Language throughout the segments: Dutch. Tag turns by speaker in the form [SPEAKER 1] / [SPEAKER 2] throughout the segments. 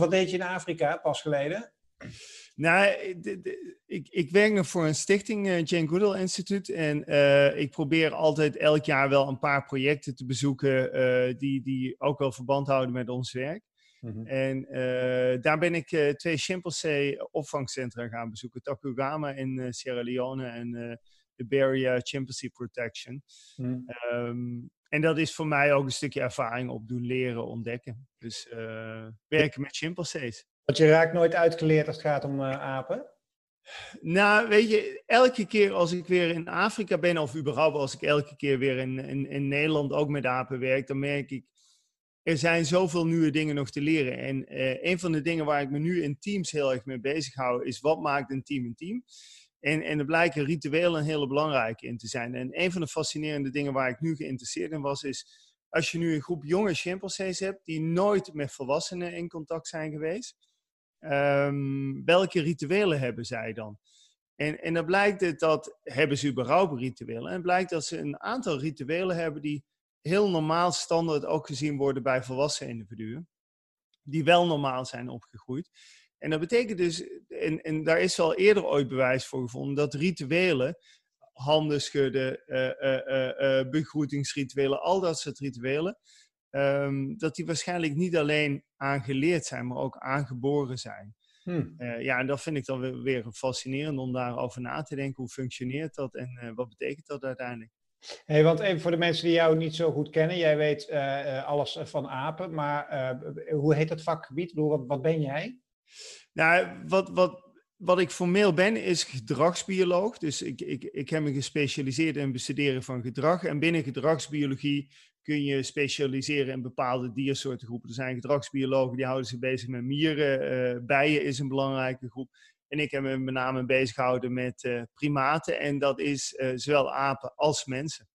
[SPEAKER 1] wat deed je in Afrika pas geleden?
[SPEAKER 2] Nou, ik, ik werk nog voor een stichting, uh, Jane Goodall Institute. En uh, ik probeer altijd elk jaar wel een paar projecten te bezoeken uh, die, die ook wel verband houden met ons werk. Mm -hmm. En daar ben ik twee chimpansee opvangcentra gaan bezoeken. Takugama in Sierra Leone en de Beria Chimpanzee Protection. Mm. Um, en dat is voor mij ook een stukje ervaring opdoen, leren, ontdekken. Dus werken met chimpansees.
[SPEAKER 1] Want je raakt nooit uitgeleerd als het gaat om uh, apen?
[SPEAKER 2] Nou, weet je, elke keer als ik weer in Afrika ben, of überhaupt als ik elke keer weer in, in, in Nederland ook met apen werk, dan merk ik, er zijn zoveel nieuwe dingen nog te leren. En uh, een van de dingen waar ik me nu in teams heel erg mee bezig hou, is wat maakt een team een team? En, en er blijken rituelen een hele belangrijke in te zijn. En een van de fascinerende dingen waar ik nu geïnteresseerd in was, is als je nu een groep jonge chimpansees hebt die nooit met volwassenen in contact zijn geweest, Um, welke rituelen hebben zij dan? En, en dan blijkt dat, hebben ze überhaupt rituelen? En blijkt dat ze een aantal rituelen hebben die heel normaal standaard ook gezien worden bij volwassen individuen. Die wel normaal zijn opgegroeid. En dat betekent dus, en, en daar is al eerder ooit bewijs voor gevonden, dat rituelen, handen schudden, uh, uh, uh, begroetingsrituelen, al dat soort rituelen, um, dat die waarschijnlijk niet alleen aangeleerd zijn, maar ook aangeboren zijn. Hmm. Uh, ja, en dat vind ik dan weer, weer fascinerend om daarover na te denken. Hoe functioneert dat en uh, wat betekent dat uiteindelijk?
[SPEAKER 1] Hey, want even voor de mensen die jou niet zo goed kennen, jij weet uh, alles van apen, maar hoe heet dat vakgebied? Wat, wat ben jij?
[SPEAKER 2] Nou, wat, wat, wat ik formeel ben, is gedragsbioloog. Dus ik, ik, ik heb me gespecialiseerd in het bestuderen van gedrag. En binnen gedragsbiologie kun je specialiseren in bepaalde diersoortengroepen. Er zijn gedragsbiologen die houden zich bezig met mieren. Uh, bijen is een belangrijke groep. En ik heb me met name bezig gehouden met uh, primaten. En dat is uh, zowel apen als mensen.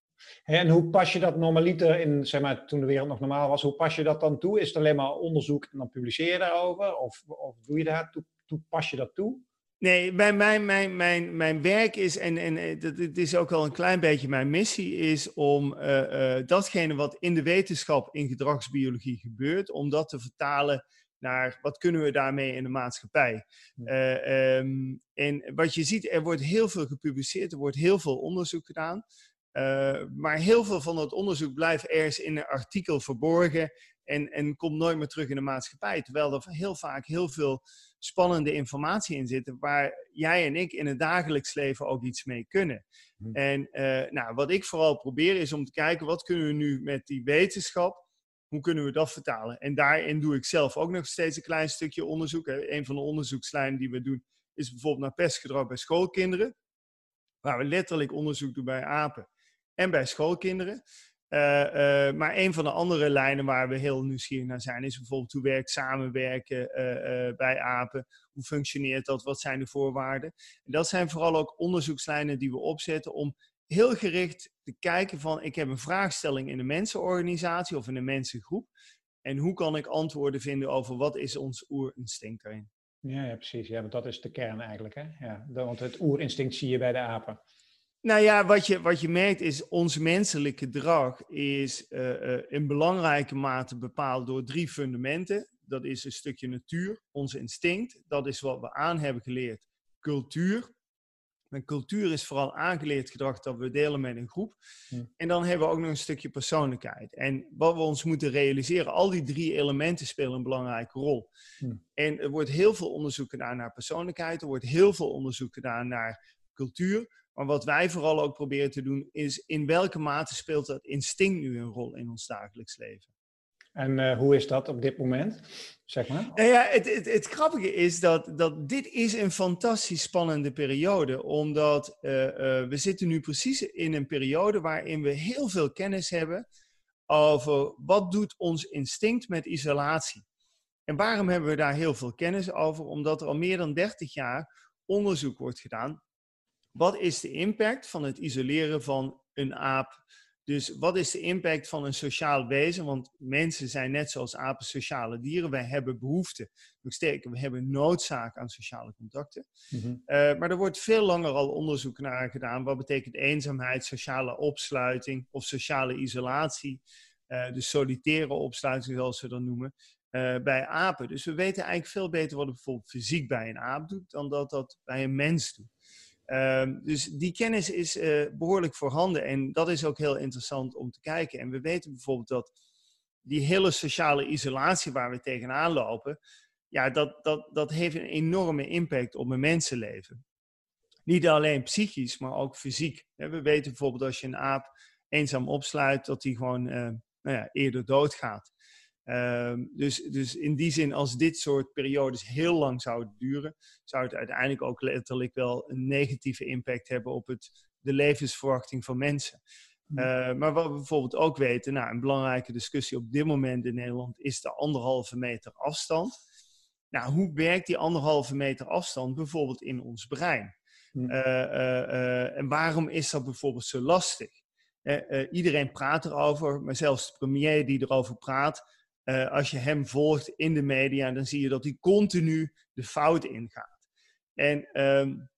[SPEAKER 1] En hoe pas je dat normaliter in, zeg maar, toen de wereld nog normaal was, hoe pas je dat dan toe? Is het alleen maar onderzoek en dan publiceer je daarover? Of, of doe je daar, toe, toe, pas je dat toe?
[SPEAKER 2] Nee, mijn, mijn, mijn, mijn, mijn werk is, en, en eh, dat, het is ook al een klein beetje mijn missie, is om uh, uh, datgene wat in de wetenschap in gedragsbiologie gebeurt, om dat te vertalen naar wat kunnen we daarmee in de maatschappij. Uh, um, en wat je ziet, er wordt heel veel gepubliceerd, er wordt heel veel onderzoek gedaan. Maar heel veel van dat onderzoek blijft ergens in een artikel verborgen en, en komt nooit meer terug in de maatschappij. Terwijl er heel vaak heel veel spannende informatie in zit, waar jij en ik in het dagelijks leven ook iets mee kunnen. Hm. En uh, nou, wat ik vooral probeer is om te kijken, wat kunnen we nu met die wetenschap, hoe kunnen we dat vertalen? En daarin doe ik zelf ook nog steeds een klein stukje onderzoek. Een van de onderzoekslijnen die we doen is bijvoorbeeld naar pestgedrag bij schoolkinderen, waar we letterlijk onderzoek doen bij apen en bij schoolkinderen. Uh, uh, maar een van de andere lijnen waar we heel nieuwsgierig naar zijn, is bijvoorbeeld hoe werkt samenwerken uh, bij apen? Hoe functioneert dat? Wat zijn de voorwaarden? En dat zijn vooral ook onderzoekslijnen die we opzetten om heel gericht te kijken van, ik heb een vraagstelling in een mensenorganisatie of in een mensengroep. En hoe kan ik antwoorden vinden over wat is ons oerinstinct daarin?
[SPEAKER 1] Ja, ja, precies. Ja, want dat is de kern eigenlijk. Hè? Ja, want het oerinstinct zie je bij de apen.
[SPEAKER 2] Nou ja, wat je, wat je merkt is, ons menselijk gedrag is uh, uh, in belangrijke mate bepaald door drie fundamenten. Dat is een stukje natuur, ons instinct, dat is wat we aan hebben geleerd, cultuur. En cultuur is vooral aangeleerd gedrag dat we delen met een groep. Hm. En dan hebben we ook nog een stukje persoonlijkheid. En wat we ons moeten realiseren, al die drie elementen spelen een belangrijke rol. Hm. En er wordt heel veel onderzoek gedaan naar persoonlijkheid, er wordt heel veel onderzoek gedaan naar cultuur. Maar wat wij vooral ook proberen te doen, is in welke mate speelt dat instinct nu een rol in ons dagelijks leven?
[SPEAKER 1] En uh, hoe is dat op dit moment, zeg maar?
[SPEAKER 2] Nou ja, het, het, het, grappige is dat, dat dit is een fantastisch spannende periode. Omdat uh, uh, we zitten nu precies in een periode waarin we heel veel kennis hebben over wat doet ons instinct met isolatie. En waarom hebben we daar heel veel kennis over? Omdat er al meer dan 30 jaar onderzoek wordt gedaan wat is de impact van het isoleren van een aap? Dus wat is de impact van een sociaal wezen? Want mensen zijn net zoals apen sociale dieren. Wij hebben behoefte. Nog sterker, we hebben noodzaak aan sociale contacten. Mm-hmm. uh, maar er wordt veel langer al onderzoek naar gedaan. Wat betekent eenzaamheid, sociale opsluiting of sociale isolatie? Uh, de solitaire opsluiting, zoals ze dat noemen. uh, bij apen. Dus we weten eigenlijk veel beter wat het bijvoorbeeld fysiek bij een aap doet dan dat dat bij een mens doet. Ehm, dus die kennis is uh, behoorlijk voorhanden en dat is ook heel interessant om te kijken. En we weten bijvoorbeeld dat die hele sociale isolatie waar we tegenaan lopen, ja, dat, dat, dat heeft een enorme impact op een mensenleven. Niet alleen psychisch, maar ook fysiek. We weten bijvoorbeeld als je een aap eenzaam opsluit, dat hij gewoon uh, nou ja, eerder doodgaat. Um, dus, dus in die zin, als dit soort periodes heel lang zouden duren, zou het uiteindelijk ook letterlijk wel een negatieve impact hebben op het, de levensverwachting van mensen. Uh, maar wat we bijvoorbeeld ook weten, nou, een belangrijke discussie op dit moment in Nederland is de anderhalve meter afstand. Nou, hoe werkt die anderhalve meter afstand bijvoorbeeld in ons brein? Uh, uh, en waarom is dat bijvoorbeeld zo lastig? iedereen praat erover, maar zelfs de premier die erover praat, uh, als je hem volgt in de media, dan zie je dat hij continu de fout ingaat. En um,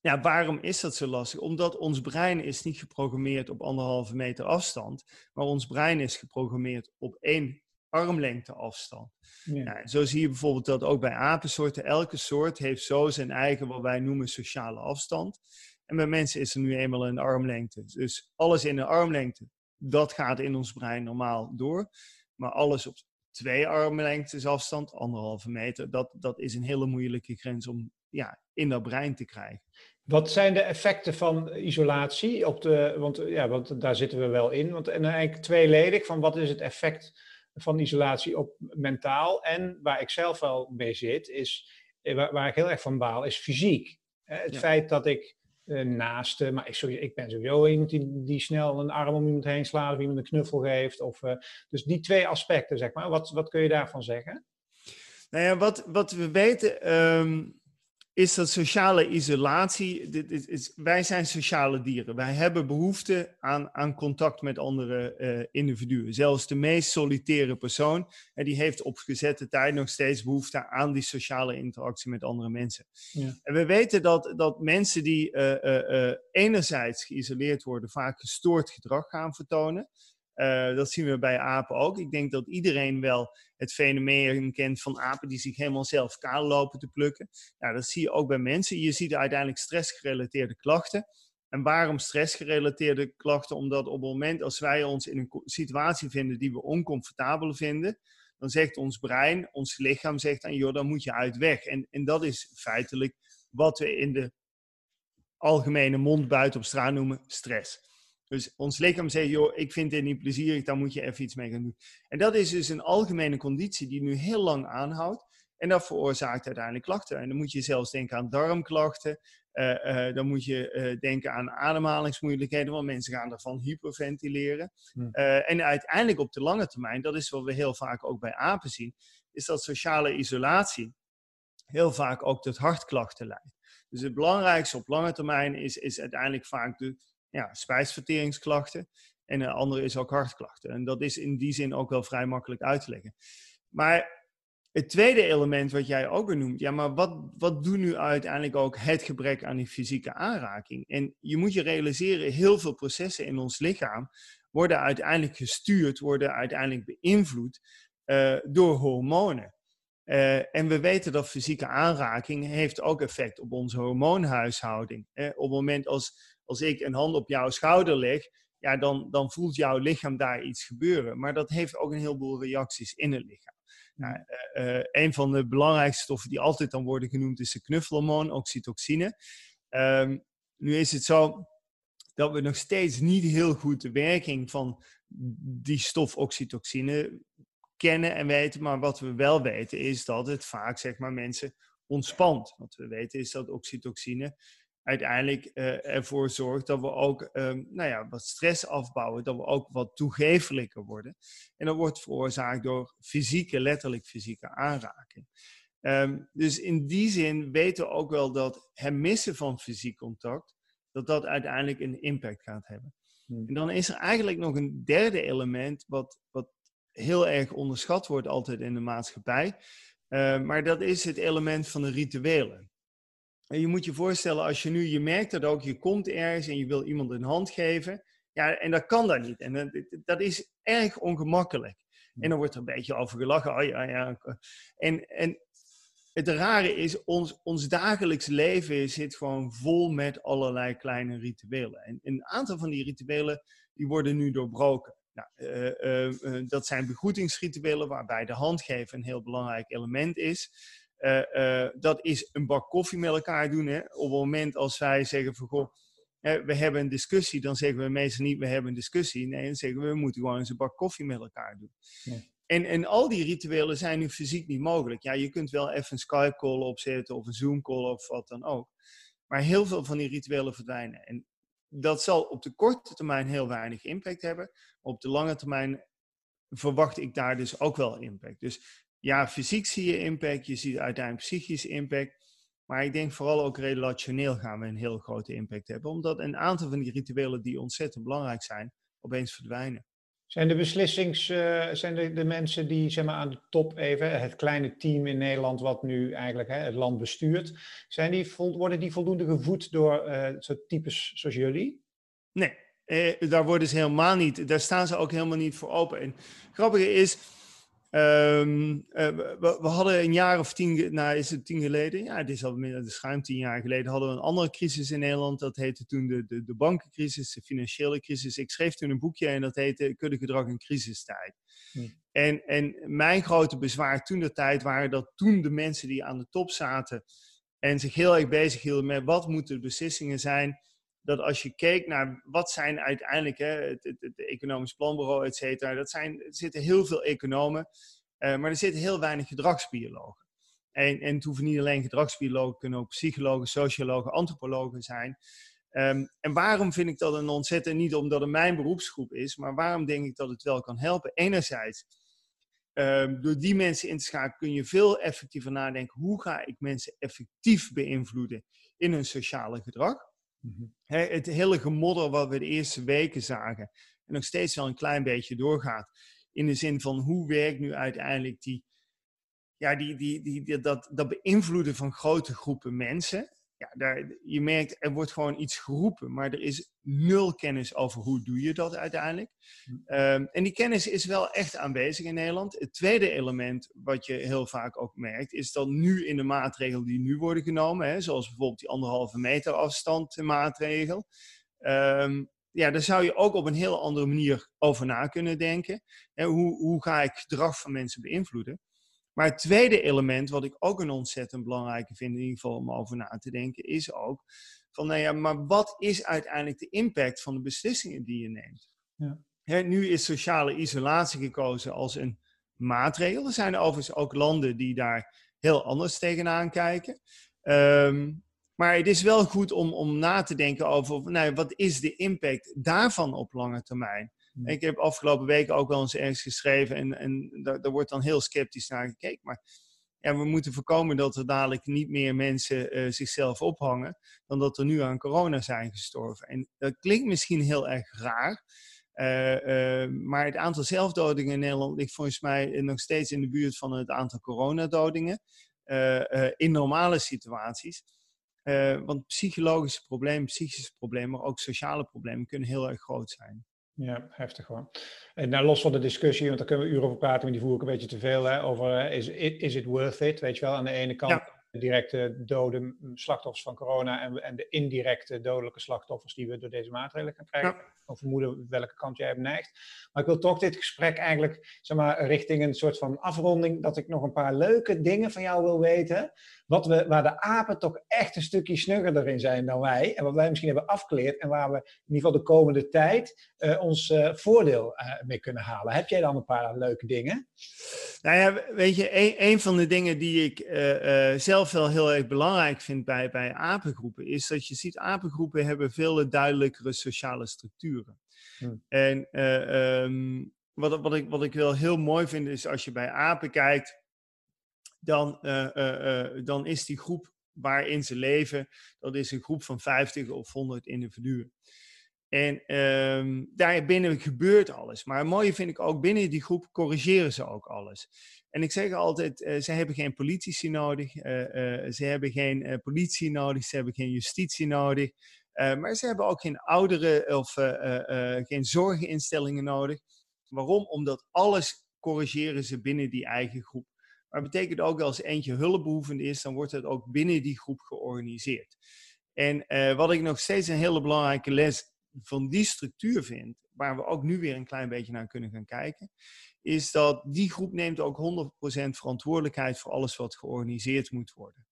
[SPEAKER 2] ja, waarom is dat zo lastig? Omdat ons brein is niet geprogrammeerd op anderhalve meter afstand, maar ons brein is geprogrammeerd op één armlengte afstand. Ja. Nou, zo zie je bijvoorbeeld dat ook bij apensoorten, elke soort heeft zo zijn eigen, wat wij noemen, sociale afstand. En bij mensen is er nu eenmaal een armlengte. Dus alles in een armlengte, dat gaat in ons brein normaal door. Maar alles op twee armlengtes afstand, anderhalve meter, dat, dat is een hele moeilijke grens om ja, in dat brein te krijgen.
[SPEAKER 1] Wat zijn de effecten van isolatie? Op de, want, ja, want daar zitten we wel in. Want, en eigenlijk tweeledig, van wat is het effect van isolatie op mentaal? En waar ik zelf wel mee zit, is, eh, waar, waar ik heel erg van baal, is fysiek. Het feit dat ik naasten. Maar ik, ik ben sowieso iemand die, die snel een arm om iemand heen slaat of iemand een knuffel geeft. Of, uh, dus die twee aspecten, zeg maar. Wat, wat kun je daarvan zeggen?
[SPEAKER 2] Nou ja, wat, wat we weten, um, is dat sociale isolatie. Dit is, is, wij zijn sociale dieren. Wij hebben behoefte aan, aan contact met andere uh, individuen. Zelfs de meest solitaire persoon, en die heeft op gezette tijd nog steeds behoefte aan die sociale interactie met andere mensen. Ja. En we weten dat, dat mensen die uh, uh, enerzijds geïsoleerd worden, vaak gestoord gedrag gaan vertonen. Uh, dat zien we bij apen ook. Ik denk dat iedereen wel het fenomeen kent van apen die zich helemaal zelf kaal lopen te plukken. Nou, dat zie je ook bij mensen. Je ziet uiteindelijk stressgerelateerde klachten. En waarom stressgerelateerde klachten? Omdat op het moment als wij ons in een situatie vinden die we oncomfortabel vinden, dan zegt ons brein, ons lichaam zegt aan, joh, dan moet je uit weg. En, en dat is feitelijk wat we in de algemene mond buiten op straat noemen stress. Dus ons lichaam zegt, joh, ik vind dit niet plezierig, daar moet je even iets mee gaan doen. En dat is dus een algemene conditie die nu heel lang aanhoudt. En dat veroorzaakt uiteindelijk klachten. En dan moet je zelfs denken aan darmklachten. Uh, uh, dan moet je uh, denken aan ademhalingsmoeilijkheden, want mensen gaan ervan hyperventileren. Hmm. en uiteindelijk op de lange termijn, dat is wat we heel vaak ook bij apen zien, is dat sociale isolatie heel vaak ook tot hartklachten leidt. Dus het belangrijkste op lange termijn is, is uiteindelijk vaak de ja, spijsverteringsklachten. En een andere is ook hartklachten. En dat is in die zin ook wel vrij makkelijk uit te leggen. Maar het tweede element wat jij ook benoemt, ja, maar wat, wat doet nu uiteindelijk ook het gebrek aan die fysieke aanraking? En je moet je realiseren, heel veel processen in ons lichaam worden uiteindelijk gestuurd, worden uiteindelijk beïnvloed uh, door hormonen. Uh, en we weten dat fysieke aanraking heeft ook effect op onze hormoonhuishouding. Uh, op het moment als als ik een hand op jouw schouder leg, ja, dan, dan voelt jouw lichaam daar iets gebeuren. Maar dat heeft ook een heleboel reacties in het lichaam. Nou, uh, uh, een van de belangrijkste stoffen die altijd dan worden genoemd is de knuffelhormoon, oxytocine. Um, nu is het zo dat we nog steeds niet heel goed de werking van die stof oxytocine kennen en weten. Maar wat we wel weten is dat het vaak zeg maar, mensen ontspant. Wat we weten is dat oxytocine uiteindelijk uh, ervoor zorgt dat we ook um, nou ja, wat stress afbouwen, dat we ook wat toegefelijker worden. En dat wordt veroorzaakt door fysieke, letterlijk fysieke aanraking. Um, dus in die zin weten we ook wel dat het missen van fysiek contact, dat dat uiteindelijk een impact gaat hebben. Hmm. En dan is er eigenlijk nog een derde element wat, wat heel erg onderschat wordt altijd in de maatschappij. Uh, maar dat is het element van de rituelen. Je moet je voorstellen, als je nu, je merkt dat ook, je komt ergens en je wil iemand een hand geven. Ja, en dat kan dan niet. En dat, dat is erg ongemakkelijk. En dan wordt er een beetje over gelachen. Oh, ja, ja. En, en het rare is, ons, ons dagelijks leven zit gewoon vol met allerlei kleine rituelen. En een aantal van die rituelen die worden nu doorbroken. Nou, uh, uh, dat zijn begroetingsrituelen waarbij de handgeven een heel belangrijk element is. Dat is een bak koffie met elkaar doen. Hè? Op het moment als wij zeggen van goh, we hebben een discussie, dan zeggen we meestal niet we hebben een discussie. Nee, dan zeggen we we moeten gewoon eens een bak koffie met elkaar doen. Ja. En, en al die rituelen zijn nu fysiek niet mogelijk. Ja, je kunt wel even een Skype-call opzetten of een Zoom-call of wat dan ook. Maar heel veel van die rituelen verdwijnen. En dat zal op de korte termijn heel weinig impact hebben. Op de lange termijn verwacht ik daar dus ook wel impact. Dus ja, fysiek zie je impact, je ziet uiteindelijk psychisch impact. Maar ik denk vooral ook relationeel gaan we een heel grote impact hebben. Omdat een aantal van die rituelen die ontzettend belangrijk zijn, opeens verdwijnen.
[SPEAKER 1] Zijn de beslissings, uh, zijn de, de, mensen die zeg maar, aan de top even, het kleine team in Nederland wat nu eigenlijk hè, het land bestuurt, zijn die, worden die voldoende gevoed door uh, soort types zoals jullie?
[SPEAKER 2] Nee, eh, daar worden ze helemaal niet, daar staan ze ook helemaal niet voor open. En het grappige is, Um, we, we, hadden een jaar of tien, nou is het tien geleden, ja, het is al meer, dus schuim tien jaar geleden, hadden we een andere crisis in Nederland. Dat heette toen de, de, de bankencrisis, de financiële crisis. Ik schreef toen een boekje en dat heette Kuddegedrag in crisistijd. Hm. En, en mijn grote bezwaar toen de tijd waren dat toen de mensen die aan de top zaten en zich heel erg bezig hielden met wat moeten de beslissingen zijn, dat als je keek naar wat zijn uiteindelijk hè, het, economisch planbureau, et cetera, dat zijn, er zitten heel veel economen, uh, maar er zitten heel weinig gedragsbiologen. En, en het hoeven niet alleen gedragsbiologen, kunnen ook psychologen, sociologen, antropologen zijn. Um, en waarom vind ik dat een ontzettend, niet omdat het mijn beroepsgroep is, maar waarom denk ik dat het wel kan helpen? Enerzijds, um, door die mensen in te schakelen kun je veel effectiever nadenken, hoe ga ik mensen effectief beïnvloeden in hun sociale gedrag? Mhm. het hele gemodder wat we de eerste weken zagen en nog steeds wel een klein beetje doorgaat. In de zin van hoe werkt nu uiteindelijk die, ja, die, die, die, dat, dat beïnvloeden van grote groepen mensen ja, daar, je merkt, er wordt gewoon iets geroepen, maar er is nul kennis over hoe doe je dat uiteindelijk. Um, en die kennis is wel echt aanwezig in Nederland. Het tweede element wat je heel vaak ook merkt, is dat nu in de maatregelen die nu worden genomen, hè, zoals bijvoorbeeld die anderhalve meter afstand maatregel, um, ja, daar zou je ook op een heel andere manier over na kunnen denken. Hè, hoe, hoe ga ik gedrag van mensen beïnvloeden? Maar het tweede element, wat ik ook een ontzettend belangrijke vind, in ieder geval om over na te denken, is ook van, nou ja, maar wat is uiteindelijk de impact van de beslissingen die je neemt? Ja. nu is sociale isolatie gekozen als een maatregel. Er zijn overigens ook landen die daar heel anders tegenaan kijken. Ehm, maar het is wel goed om, om na te denken over nou, wat is de impact daarvan op lange termijn. Ik heb afgelopen weken ook wel eens ergens geschreven en, en daar, daar, wordt dan heel sceptisch naar gekeken. Maar ja, we moeten voorkomen dat er dadelijk niet meer mensen uh, zichzelf ophangen dan dat er nu aan corona zijn gestorven. En dat klinkt misschien heel erg raar, uh, uh, maar het aantal zelfdodingen in Nederland ligt volgens mij nog steeds in de buurt van het aantal coronadodingen in normale situaties. want psychologische problemen, psychische problemen, maar ook sociale problemen kunnen heel erg groot zijn.
[SPEAKER 1] Ja, heftig hoor. En nou, los van de discussie, want daar kunnen we uren over praten, maar die voer ik een beetje te veel, hè, over eh, is, is it worth it, weet je wel, aan de ene kant de directe dode slachtoffers van corona en, en de indirecte dodelijke slachtoffers die we door deze maatregelen gaan krijgen. Ja. Of vermoeden welke kant jij hebt neigt. Maar ik wil toch dit gesprek eigenlijk zeg maar, richting een soort van afronding, dat ik nog een paar leuke dingen van jou wil weten. Wat we, waar de apen toch echt een stukje snuggerder in zijn dan wij. En wat wij misschien hebben afgeleerd. En waar we in ieder geval de komende tijd uh, ons uh, voordeel uh, mee kunnen halen. Heb jij dan een paar leuke dingen?
[SPEAKER 2] Nou ja, weet je, een, een van de dingen die ik zelf wel heel erg belangrijk vind bij, bij apengroepen, is dat je ziet, apengroepen hebben veel duidelijkere sociale structuren. Hmm. En um, wat, wat, ik, wat ik wel heel mooi vind, is als je bij apen kijkt, dan, dan is die groep waarin ze leven, dat is een groep van 50 of 100 individuen. En um, daarbinnen gebeurt alles. Maar het mooie vind ik ook, binnen die groep corrigeren ze ook alles. En ik zeg altijd, uh, ze hebben geen politici nodig, uh, uh, ze hebben geen politie nodig, ze hebben geen justitie nodig. maar ze hebben ook geen ouderen of geen zorginstellingen nodig. Waarom? Omdat alles corrigeren ze binnen die eigen groep. Maar betekent ook als eentje hulpbehoevend is, dan wordt het ook binnen die groep georganiseerd. En wat ik nog steeds een hele belangrijke les van die structuur vind, waar we ook nu weer een klein beetje naar kunnen gaan kijken, is dat die groep neemt ook 100% verantwoordelijkheid voor alles wat georganiseerd moet worden.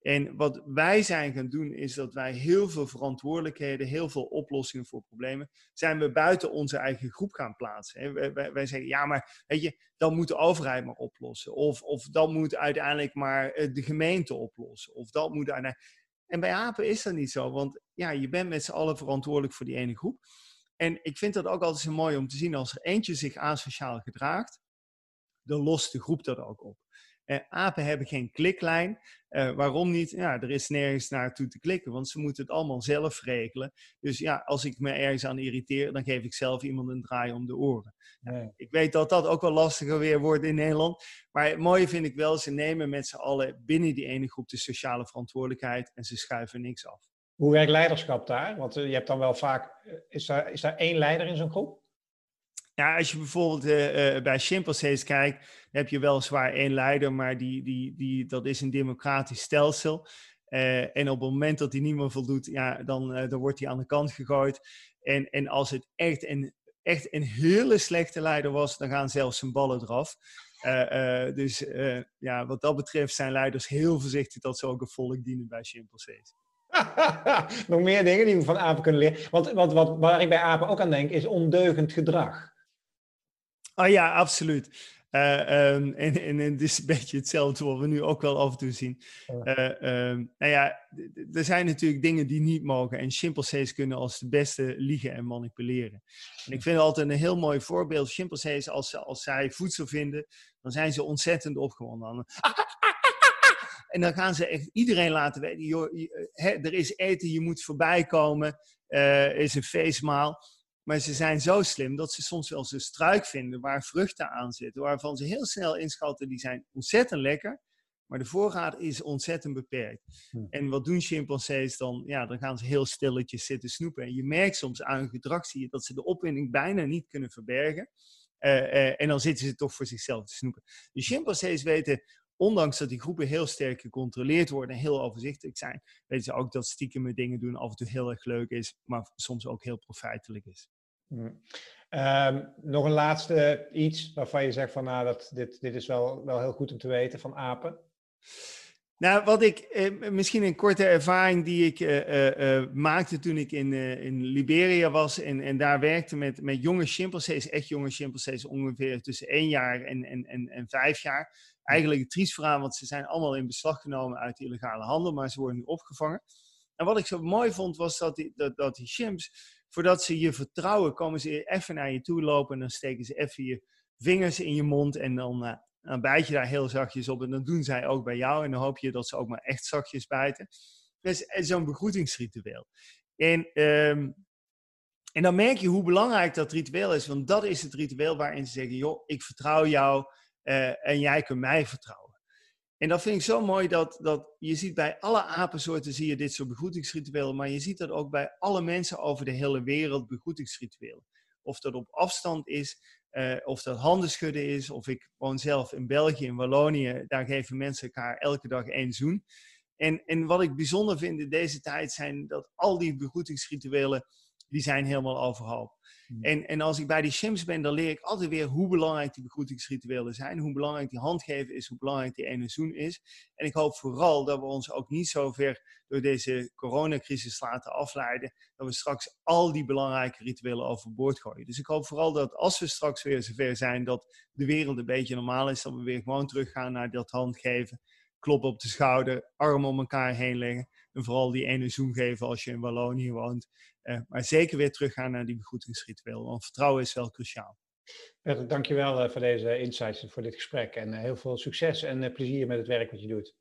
[SPEAKER 2] En wat wij zijn gaan doen, is dat wij heel veel verantwoordelijkheden, heel veel oplossingen voor problemen, zijn we buiten onze eigen groep gaan plaatsen. Wij, wij, zeggen, ja, maar weet je, dat moet de overheid maar oplossen. Of, of dat moet uiteindelijk maar eh, de gemeente oplossen. Of dat moet uiteindelijk... En bij apen is dat niet zo, want ja, je bent met z'n allen verantwoordelijk voor die ene groep. En ik vind dat ook altijd zo mooi om te zien als er eentje zich asociaal gedraagt, dan lost de groep dat ook op. Uh, apen hebben geen kliklijn. Uh, waarom niet? Ja, er is nergens naartoe te klikken, want ze moeten het allemaal zelf regelen. Dus ja, als ik me ergens aan irriteer, dan geef ik zelf iemand een draai om de oren. Nee. Ik weet dat dat ook wel lastiger weer wordt in Nederland. Maar het mooie vind ik wel, ze nemen met z'n allen binnen die ene groep de sociale verantwoordelijkheid en ze schuiven niks af.
[SPEAKER 1] Hoe werkt leiderschap daar? Want eh, je hebt dan wel vaak, is daar, is daar één leider in zo'n groep?
[SPEAKER 2] Ja, als je bijvoorbeeld uh, uh, bij chimpansees kijkt, heb je weliswaar één leider, maar die, die, die, dat is een democratisch stelsel. Uh, en op het moment dat hij niet meer voldoet, ja, dan, dan wordt hij aan de kant gegooid. En, en als het echt een, echt een hele slechte leider was, dan gaan zelfs zijn ballen eraf. dus ja, wat dat betreft zijn leiders heel voorzichtig dat ze ook een volk dienen bij chimpansees.
[SPEAKER 1] Nog meer dingen die we van apen kunnen leren. Want wat, waar ik bij apen ook aan denk, is ondeugend gedrag.
[SPEAKER 2] Ah ja, absoluut. Uh, um, en, en, het is een beetje hetzelfde wat we nu ook wel af en toe zien. Uh, um, nou ja, er zijn natuurlijk dingen die niet mogen. En chimpansees kunnen als de beste liegen en manipuleren. En ik vind altijd een heel mooi voorbeeld. Chimpansees, als, als zij voedsel vinden, dan zijn ze ontzettend opgewonden. En dan gaan ze echt iedereen laten weten, joh, er is eten, je moet voorbij komen, er is een feestmaal. Maar ze zijn zo slim dat ze soms wel eens een struik vinden waar vruchten aan zitten, waarvan ze heel snel inschatten, die zijn ontzettend lekker, maar de voorraad is ontzettend beperkt. Hm. En wat doen chimpansees dan? Ja, dan gaan ze heel stilletjes zitten snoepen. En je merkt soms aan hun gedrag, zie je, dat ze de opwinding bijna niet kunnen verbergen. Uh, uh, en dan zitten ze toch voor zichzelf te snoepen. De chimpansees weten, ondanks dat die groepen heel sterk gecontroleerd worden en heel overzichtelijk zijn, weten ze ook dat stiekem met dingen doen af en toe heel erg leuk is, maar soms ook heel profijtelijk is.
[SPEAKER 1] Mm. nog een laatste iets waarvan je zegt van nou, dat, dit, dit is wel, wel heel goed om te weten van apen.
[SPEAKER 2] Nou, wat ik, eh, misschien een korte ervaring die ik eh, eh, eh maakte toen ik in, eh, in Liberia was en, en daar werkte met, met jonge chimpansees, echt jonge chimpansees, ongeveer tussen één jaar en, en, en, en vijf jaar. Eigenlijk een triest verhaal, want ze zijn allemaal in beslag genomen uit de illegale handel, maar ze worden nu opgevangen. En wat ik zo mooi vond, was dat die, dat, dat die chimps voordat ze je vertrouwen, komen ze even naar je toe lopen en dan steken ze even je vingers in je mond en dan, uh, bijt je daar heel zachtjes op. En dan doen zij ook bij jou en dan hoop je dat ze ook maar echt zachtjes bijten. Dus zo'n begroetingsritueel. En, um, en dan merk je hoe belangrijk dat ritueel is, want dat is het ritueel waarin ze zeggen, joh, ik vertrouw jou uh, en jij kunt mij vertrouwen. En dat vind ik zo mooi dat, dat je ziet bij alle apensoorten zie je dit soort begroetingsrituelen, maar je ziet dat ook bij alle mensen over de hele wereld begroetingsrituelen. Of dat op afstand is, uh, of dat handen schudden is, of ik woon zelf in België, in Wallonië, daar geven mensen elkaar elke dag één zoen. En, en wat ik bijzonder vind in deze tijd zijn dat al die begroetingsrituelen, die zijn helemaal overhoop. Hmm. En, en als ik bij die shims ben, dan leer ik altijd weer hoe belangrijk die begroetingsrituelen zijn. Hoe belangrijk die handgeven is, hoe belangrijk die ene zoen is. En ik hoop vooral dat we ons ook niet zo ver door deze coronacrisis laten afleiden. Dat we straks al die belangrijke rituelen overboord gooien. Dus ik hoop vooral dat als we straks weer zover zijn dat de wereld een beetje normaal is, dat we weer gewoon teruggaan naar dat handgeven. Klop op de schouder, arm om elkaar heen leggen. En vooral die ene zoen geven als je in Wallonië woont. Uh, maar zeker weer teruggaan naar die begroetingsritueel. Want vertrouwen is wel cruciaal.
[SPEAKER 1] Dank dankjewel uh, voor deze insights en voor dit gesprek. En heel veel succes en plezier met het werk wat je doet.